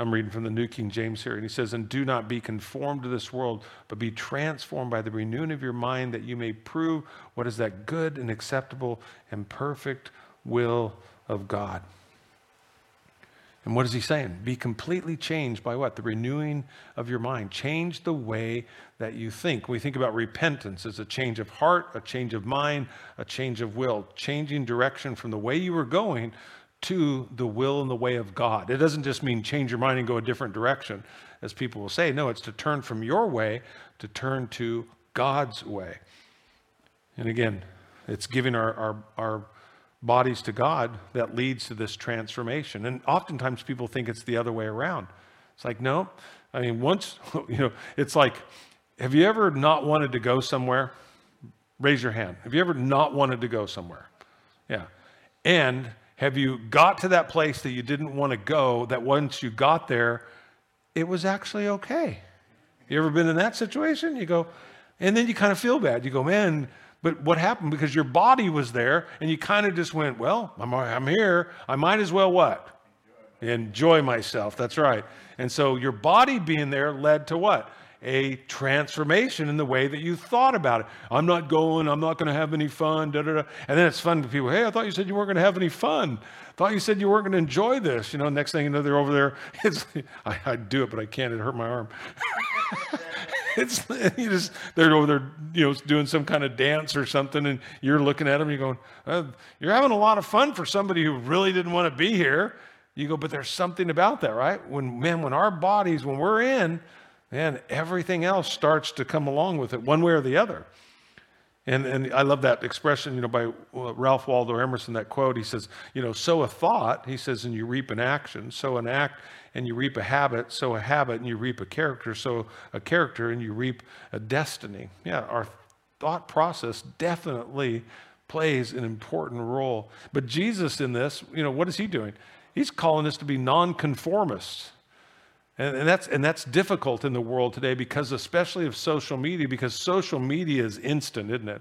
I'm reading from the New King James here, and he says, And do not be conformed to this world, but be transformed by the renewing of your mind, that you may prove what is that good and acceptable and perfect will of God. And what is he saying? Be completely changed by what? The renewing of your mind. Change the way that you think. We think about repentance as a change of heart, a change of mind, a change of will, changing direction from the way you were going to the will and the way of God. It doesn't just mean change your mind and go a different direction, as people will say. No, it's to turn from your way to turn to God's way. And again, it's giving our, our, our bodies to God that leads to this transformation. And oftentimes people think it's the other way around. It's like, no. I mean, once, you know, it's like, have you ever not wanted to go somewhere? Raise your hand. Have you ever not wanted to go somewhere? Yeah. And have you got to that place that you didn't want to go, that once you got there, it was actually okay? You ever been in that situation? You go, and then you kind of feel bad. You go, man, but what happened? Because your body was there and you kind of just went, well, I'm, I'm here. I might as well what? Enjoy, Enjoy myself. That's right. And so your body being there led to what? A transformation in the way that you thought about it. I'm not going. I'm not going to have any fun. Da, da, da. And then it's fun to people. Hey, I thought you said you weren't going to have any fun. Thought you said you weren't going to enjoy this. You know, next thing you know, they're over there. It's, I, I do it, but I can't. It hurt my arm. it's you just they're over there, you know, doing some kind of dance or something, and you're looking at them, you're going, "You're having a lot of fun for somebody who really didn't want to be here." You go, but there's something about that, right? When man, when our bodies, when we're in, man, everything else starts to come along with it, one way or the other. And, and I love that expression, you know, by uh, Ralph Waldo Emerson, that quote. He says, you know, sow a thought, he says, and you reap an action. Sow an act and you reap a habit. Sow a habit and you reap a character. Sow a character and you reap a destiny. Yeah, our thought process definitely plays an important role. But Jesus in this, you know, what is he doing? He's calling us to be nonconformists. And, and, that's, and that's difficult in the world today because, especially of social media, because social media is instant, isn't it?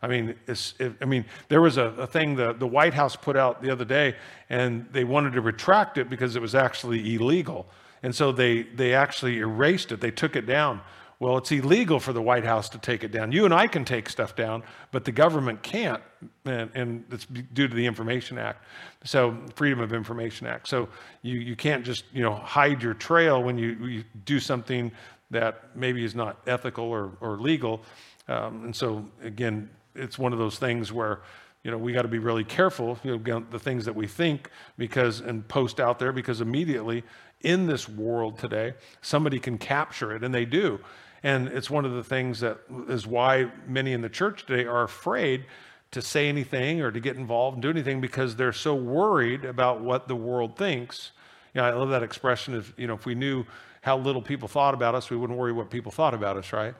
I mean, it, I mean, there was a, a thing the, the White House put out the other day, and they wanted to retract it because it was actually illegal. And so they, they actually erased it, they took it down. Well, it's illegal for the White House to take it down. You and I can take stuff down, but the government can't, and, and it's due to the Information Act. So, Freedom of Information Act. So, you, you can't just you know hide your trail when you, you do something that maybe is not ethical or, or legal. Um, and so, again, it's one of those things where you know we got to be really careful you know the things that we think because and post out there because immediately in this world today somebody can capture it and they do and it's one of the things that is why many in the church today are afraid to say anything or to get involved and do anything because they're so worried about what the world thinks. You know, I love that expression of, you know, if we knew how little people thought about us, we wouldn't worry what people thought about us, right?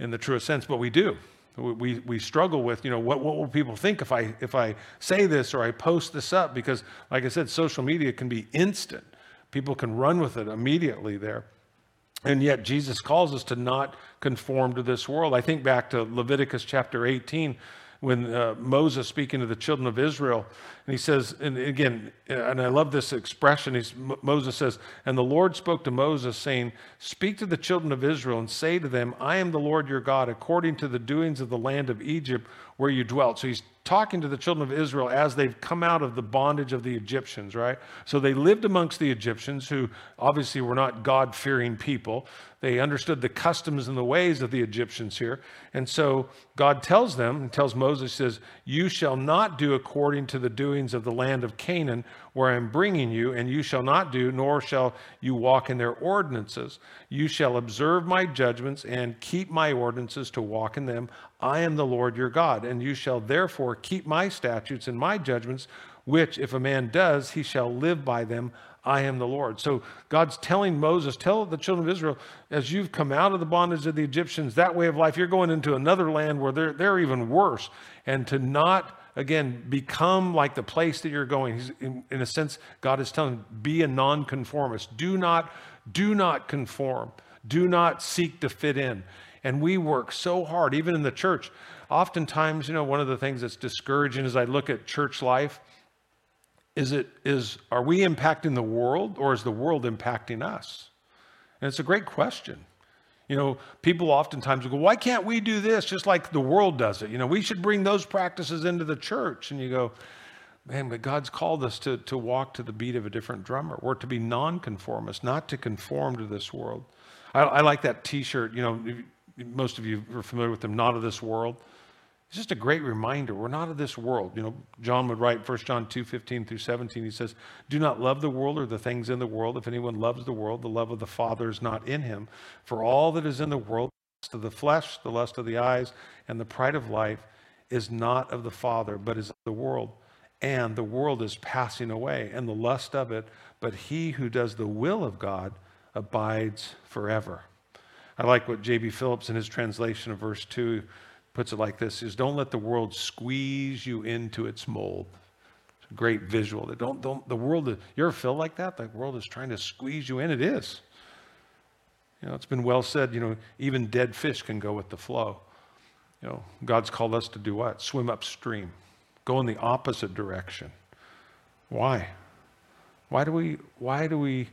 In the truest sense, but we do. We, we struggle with, you know, what, what will people think if I, if I say this or I post this up? Because, like I said, social media can be instant. People can run with it immediately there. And yet Jesus calls us to not conform to this world. I think back to Leviticus chapter 18 when uh, Moses speaking to the children of Israel, and he says, and again, and I love this expression. He's, Moses says, and the Lord spoke to Moses, saying, Speak to the children of Israel and say to them, I am the Lord your God, according to the doings of the land of Egypt where you dwelt. So he's talking to the children of Israel as they've come out of the bondage of the Egyptians, right? So they lived amongst the Egyptians, who obviously were not God fearing people. They understood the customs and the ways of the Egyptians here. And so God tells them, and tells Moses, says, You shall not do according to the doings of the land of Canaan, where I am bringing you, and you shall not do, nor shall you walk in their ordinances. You shall observe my judgments and keep my ordinances to walk in them. I am the Lord your God, and you shall therefore keep my statutes and my judgments, which if a man does, he shall live by them. I am the Lord. So God's telling Moses, tell the children of Israel, as you've come out of the bondage of the Egyptians, that way of life, you're going into another land where they're, they're even worse. And to not, again, become like the place that you're going. He's, in, in a sense, God is telling, be a nonconformist. Do not, do not conform. Do not seek to fit in. And we work so hard, even in the church. Oftentimes, you know, one of the things that's discouraging as I look at church life is it is are we impacting the world or is the world impacting us? And it's a great question. You know, people oftentimes go, why can't we do this just like the world does it? You know, we should bring those practices into the church. And you go, man, but God's called us to, to walk to the beat of a different drummer. We're to be nonconformists, not to conform to this world. I, I like that t shirt. You know, most of you are familiar with them, not of this world. It's just a great reminder. We're not of this world. You know, John would write 1 John 2 15 through 17. He says, Do not love the world or the things in the world. If anyone loves the world, the love of the Father is not in him. For all that is in the world, the lust of the flesh, the lust of the eyes, and the pride of life is not of the Father, but is of the world. And the world is passing away, and the lust of it, but he who does the will of God abides forever. I like what J.B. Phillips in his translation of verse 2 puts it like this is don't let the world squeeze you into its mold. It's a great visual. Don't, don't, the world, you ever feel like that? The world is trying to squeeze you in. It is. You know, it's been well said, you know, even dead fish can go with the flow. You know, God's called us to do what? Swim upstream, go in the opposite direction. Why? Why do we, why do we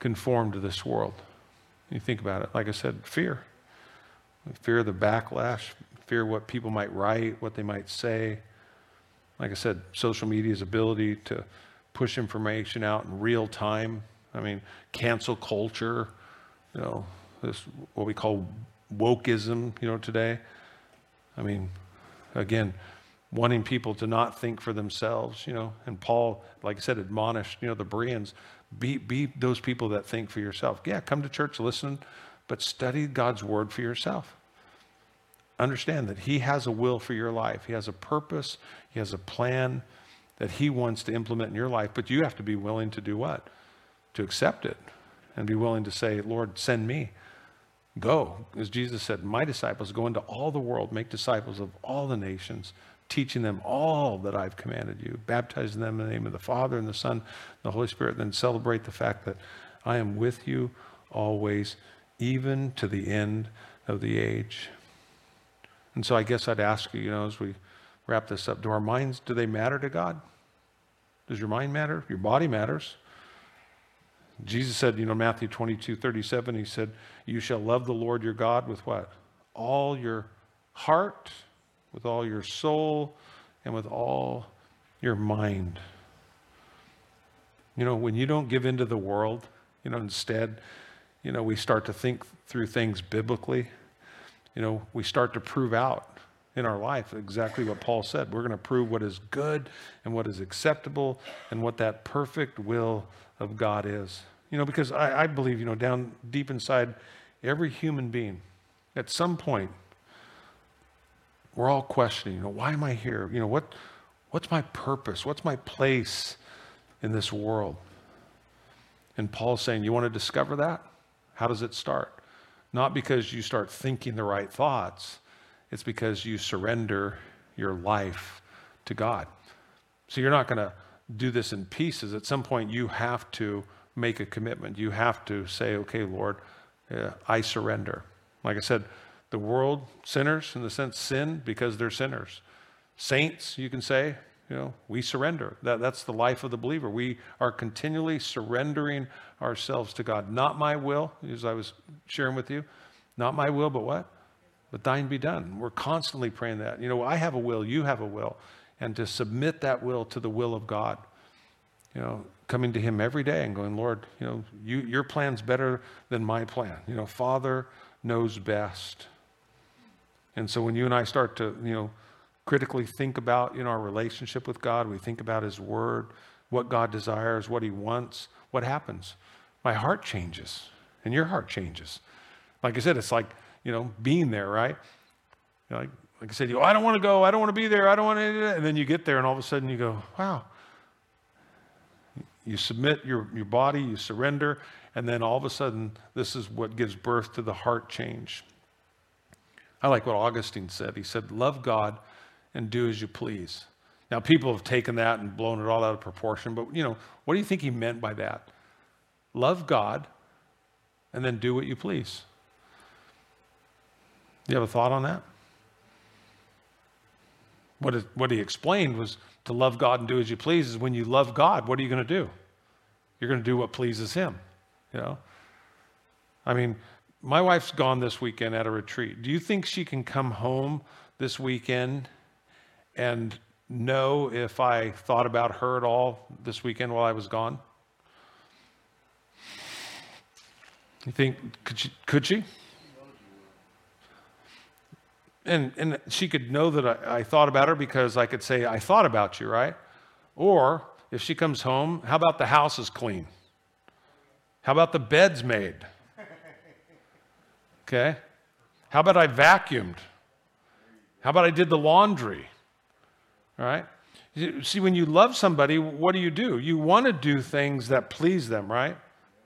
conform to this world? You think about it. Like I said, fear. Fear of the backlash, fear what people might write, what they might say. Like I said, social media's ability to push information out in real time. I mean, cancel culture, you know, this what we call wokeism, you know, today. I mean, again, wanting people to not think for themselves, you know. And Paul, like I said, admonished, you know, the Bereans, be, be those people that think for yourself. Yeah, come to church, listen, but study God's word for yourself. Understand that He has a will for your life, He has a purpose, He has a plan that He wants to implement in your life, but you have to be willing to do what? To accept it and be willing to say, Lord, send me. Go, as Jesus said, my disciples go into all the world, make disciples of all the nations, teaching them all that I've commanded you, baptizing them in the name of the Father and the Son, and the Holy Spirit, then celebrate the fact that I am with you always, even to the end of the age. And so I guess I'd ask you, you know, as we wrap this up, do our minds, do they matter to God? Does your mind matter? Your body matters. Jesus said, you know, Matthew 22, 37, he said, You shall love the Lord your God with what? All your heart, with all your soul, and with all your mind. You know, when you don't give into the world, you know, instead, you know, we start to think through things biblically. You know, we start to prove out in our life exactly what Paul said. We're going to prove what is good and what is acceptable and what that perfect will of God is. You know, because I, I believe, you know, down deep inside every human being, at some point, we're all questioning, you know, why am I here? You know, what, what's my purpose? What's my place in this world? And Paul's saying, you want to discover that? How does it start? Not because you start thinking the right thoughts, it's because you surrender your life to God. So you're not going to do this in pieces. At some point, you have to make a commitment. You have to say, okay, Lord, uh, I surrender. Like I said, the world, sinners, in the sense, sin because they're sinners. Saints, you can say, you know, we surrender. That, that's the life of the believer. We are continually surrendering ourselves to God. Not my will, as I was sharing with you. Not my will, but what? But thine be done. We're constantly praying that. You know, I have a will, you have a will. And to submit that will to the will of God. You know, coming to him every day and going, Lord, you know, you, your plan's better than my plan. You know, Father knows best. And so when you and I start to, you know, critically think about, know, our relationship with God, we think about his word, what God desires, what he wants, what happens? My heart changes and your heart changes. Like I said, it's like, you know, being there, right? You like, like I said, you, oh, I don't want to go, I don't want to be there, I don't want to, and then you get there and all of a sudden you go, wow, you submit your, your body, you surrender, and then all of a sudden, this is what gives birth to the heart change. I like what Augustine said. He said, Love God and do as you please. Now, people have taken that and blown it all out of proportion, but you know, what do you think he meant by that? Love God and then do what you please. You have a thought on that? What, is, what he explained was to love God and do as you please is when you love God, what are you going to do? You're going to do what pleases Him. You know? I mean, my wife's gone this weekend at a retreat. Do you think she can come home this weekend and know if I thought about her at all this weekend while I was gone? You think, could she? Could she? And, and she could know that I, I thought about her because I could say, I thought about you, right? Or if she comes home, how about the house is clean? How about the bed's made? Okay. How about I vacuumed? How about I did the laundry? All right. See, when you love somebody, what do you do? You want to do things that please them, right?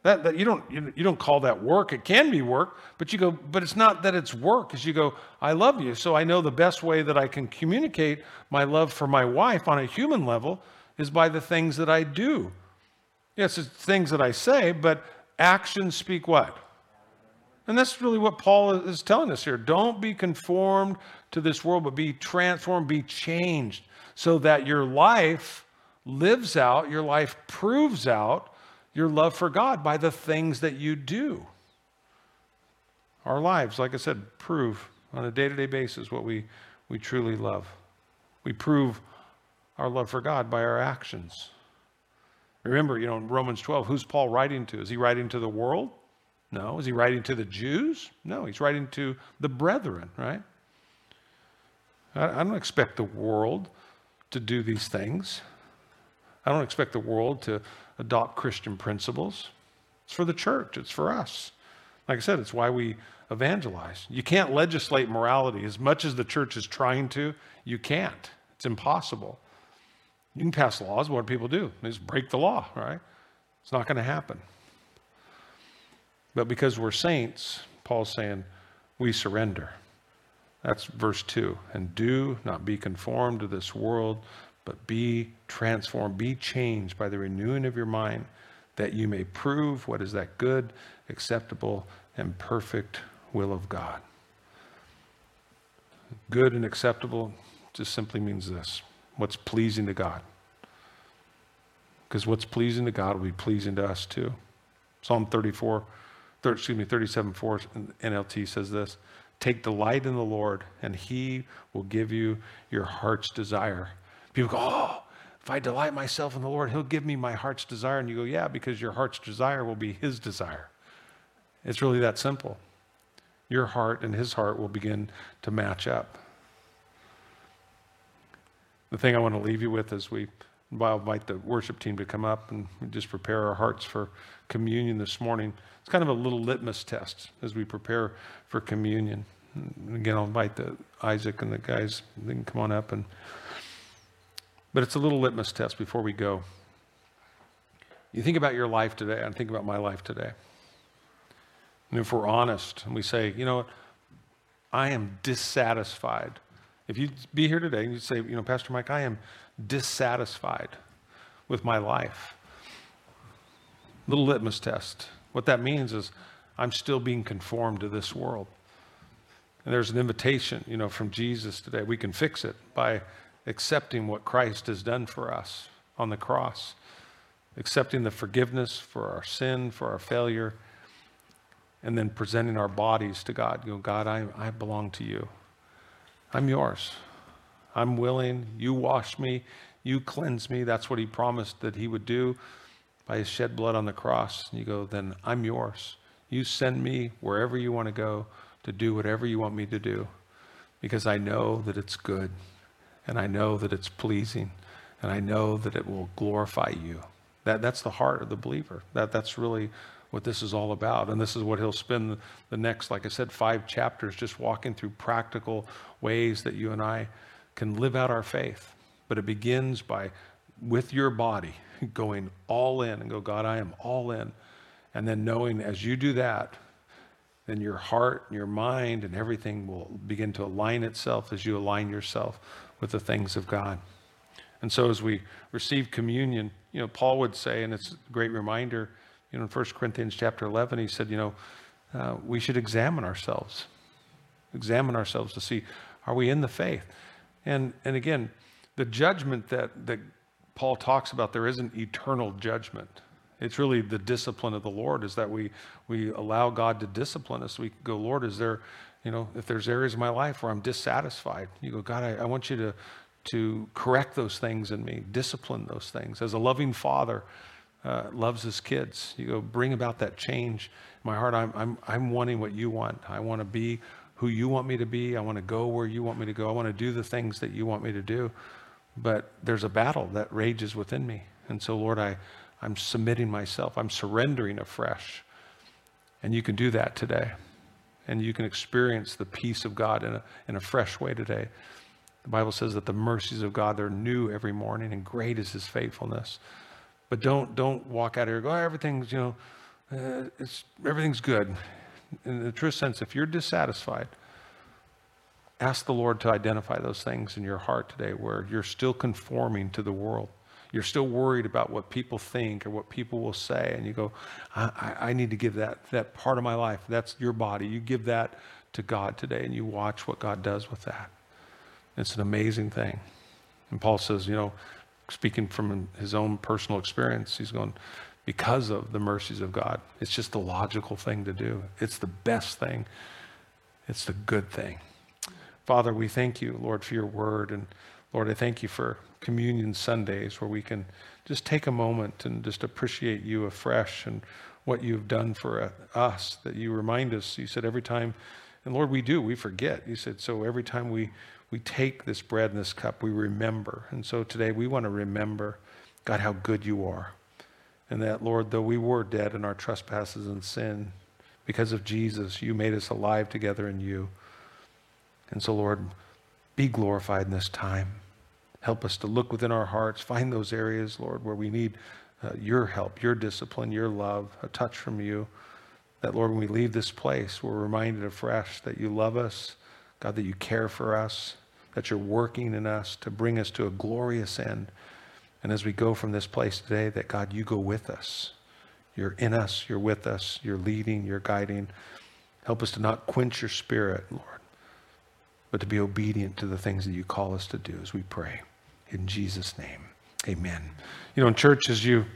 That, that you don't you, don't call that work. It can be work, but you go, but it's not that it's work. Because you go, I love you, so I know the best way that I can communicate my love for my wife on a human level is by the things that I do. Yes, it's things that I say, but actions speak what? And that's really what Paul is telling us here. Don't be conformed to this world, but be transformed, be changed, so that your life lives out, your life proves out your love for God by the things that you do. Our lives, like I said, prove on a day to day basis what we, we truly love. We prove our love for God by our actions. Remember, you know, in Romans 12, who's Paul writing to? Is he writing to the world? No. Is he writing to the Jews? No, he's writing to the brethren, right? I, I don't expect the world to do these things. I don't expect the world to adopt Christian principles. It's for the church, it's for us. Like I said, it's why we evangelize. You can't legislate morality as much as the church is trying to. You can't. It's impossible. You can pass laws. What do people do? They just break the law, right? It's not going to happen. But because we're saints, Paul's saying, we surrender. That's verse 2. And do not be conformed to this world, but be transformed, be changed by the renewing of your mind, that you may prove what is that good, acceptable, and perfect will of God. Good and acceptable just simply means this what's pleasing to God. Because what's pleasing to God will be pleasing to us too. Psalm 34 excuse me, 37 4 NLT says this Take delight in the Lord, and he will give you your heart's desire. People go, Oh, if I delight myself in the Lord, he'll give me my heart's desire. And you go, Yeah, because your heart's desire will be his desire. It's really that simple. Your heart and his heart will begin to match up. The thing I want to leave you with as we I'll invite the worship team to come up and just prepare our hearts for communion this morning. It's kind of a little litmus test as we prepare for communion. And again, I'll invite the Isaac and the guys. They can come on up and. But it's a little litmus test before we go. You think about your life today. and think about my life today. And if we're honest and we say, you know I am dissatisfied. If you'd be here today and you'd say, you know, Pastor Mike, I am dissatisfied with my life. Little litmus test. What that means is I'm still being conformed to this world. And there's an invitation, you know, from Jesus today. We can fix it by accepting what Christ has done for us on the cross, accepting the forgiveness for our sin, for our failure, and then presenting our bodies to God. You know, God, I, I belong to you. I'm yours. I'm willing. You wash me. You cleanse me. That's what he promised that he would do by his shed blood on the cross. And you go, then I'm yours. You send me wherever you want to go to do whatever you want me to do because I know that it's good and I know that it's pleasing and I know that it will glorify you. That, that's the heart of the believer. That, that's really what this is all about. And this is what he'll spend the next, like I said, five chapters just walking through practical ways that you and I can live out our faith. But it begins by, with your body, going all in and go, God, I am all in. And then knowing as you do that, then your heart and your mind and everything will begin to align itself as you align yourself with the things of God. And so as we receive communion, you know, Paul would say, and it's a great reminder, you know, in 1 Corinthians chapter 11, he said, you know, uh, we should examine ourselves, examine ourselves to see, are we in the faith? And, and again, the judgment that, that Paul talks about, there isn't eternal judgment. It's really the discipline of the Lord is that we, we allow God to discipline us. We go, Lord, is there, you know, if there's areas of my life where I'm dissatisfied, you go, God, I, I want you to, to correct those things in me, discipline those things. As a loving father uh, loves his kids, you go bring about that change. In my heart, I'm, I'm, I'm wanting what you want. I want to be who you want me to be. I want to go where you want me to go. I want to do the things that you want me to do. But there's a battle that rages within me. And so, Lord, I, I'm submitting myself. I'm surrendering afresh. And you can do that today. And you can experience the peace of God in a, in a fresh way today. The Bible says that the mercies of God, they're new every morning, and great is his faithfulness. But don't, don't walk out here go, oh, everything's, you know, uh, it's, everything's good. In the true sense, if you're dissatisfied, ask the Lord to identify those things in your heart today where you're still conforming to the world. You're still worried about what people think or what people will say. And you go, I, I need to give that, that part of my life. That's your body. You give that to God today and you watch what God does with that. It's an amazing thing. And Paul says, you know, speaking from his own personal experience, he's going, because of the mercies of God. It's just the logical thing to do. It's the best thing. It's the good thing. Father, we thank you, Lord, for your word. And Lord, I thank you for communion Sundays where we can just take a moment and just appreciate you afresh and what you've done for us, that you remind us. You said every time, and Lord, we do, we forget. You said, so every time we, we take this bread and this cup, we remember. And so today we want to remember, God, how good you are. And that, Lord, though we were dead in our trespasses and sin, because of Jesus, you made us alive together in you. And so, Lord, be glorified in this time. Help us to look within our hearts, find those areas, Lord, where we need uh, your help, your discipline, your love, a touch from you. That, Lord, when we leave this place, we're reminded afresh that you love us, God, that you care for us, that you're working in us to bring us to a glorious end. And as we go from this place today, that God, you go with us. You're in us, you're with us, you're leading, you're guiding. Help us to not quench your spirit, Lord but to be obedient to the things that you call us to do as we pray. In Jesus' name, amen. You know, in church, as you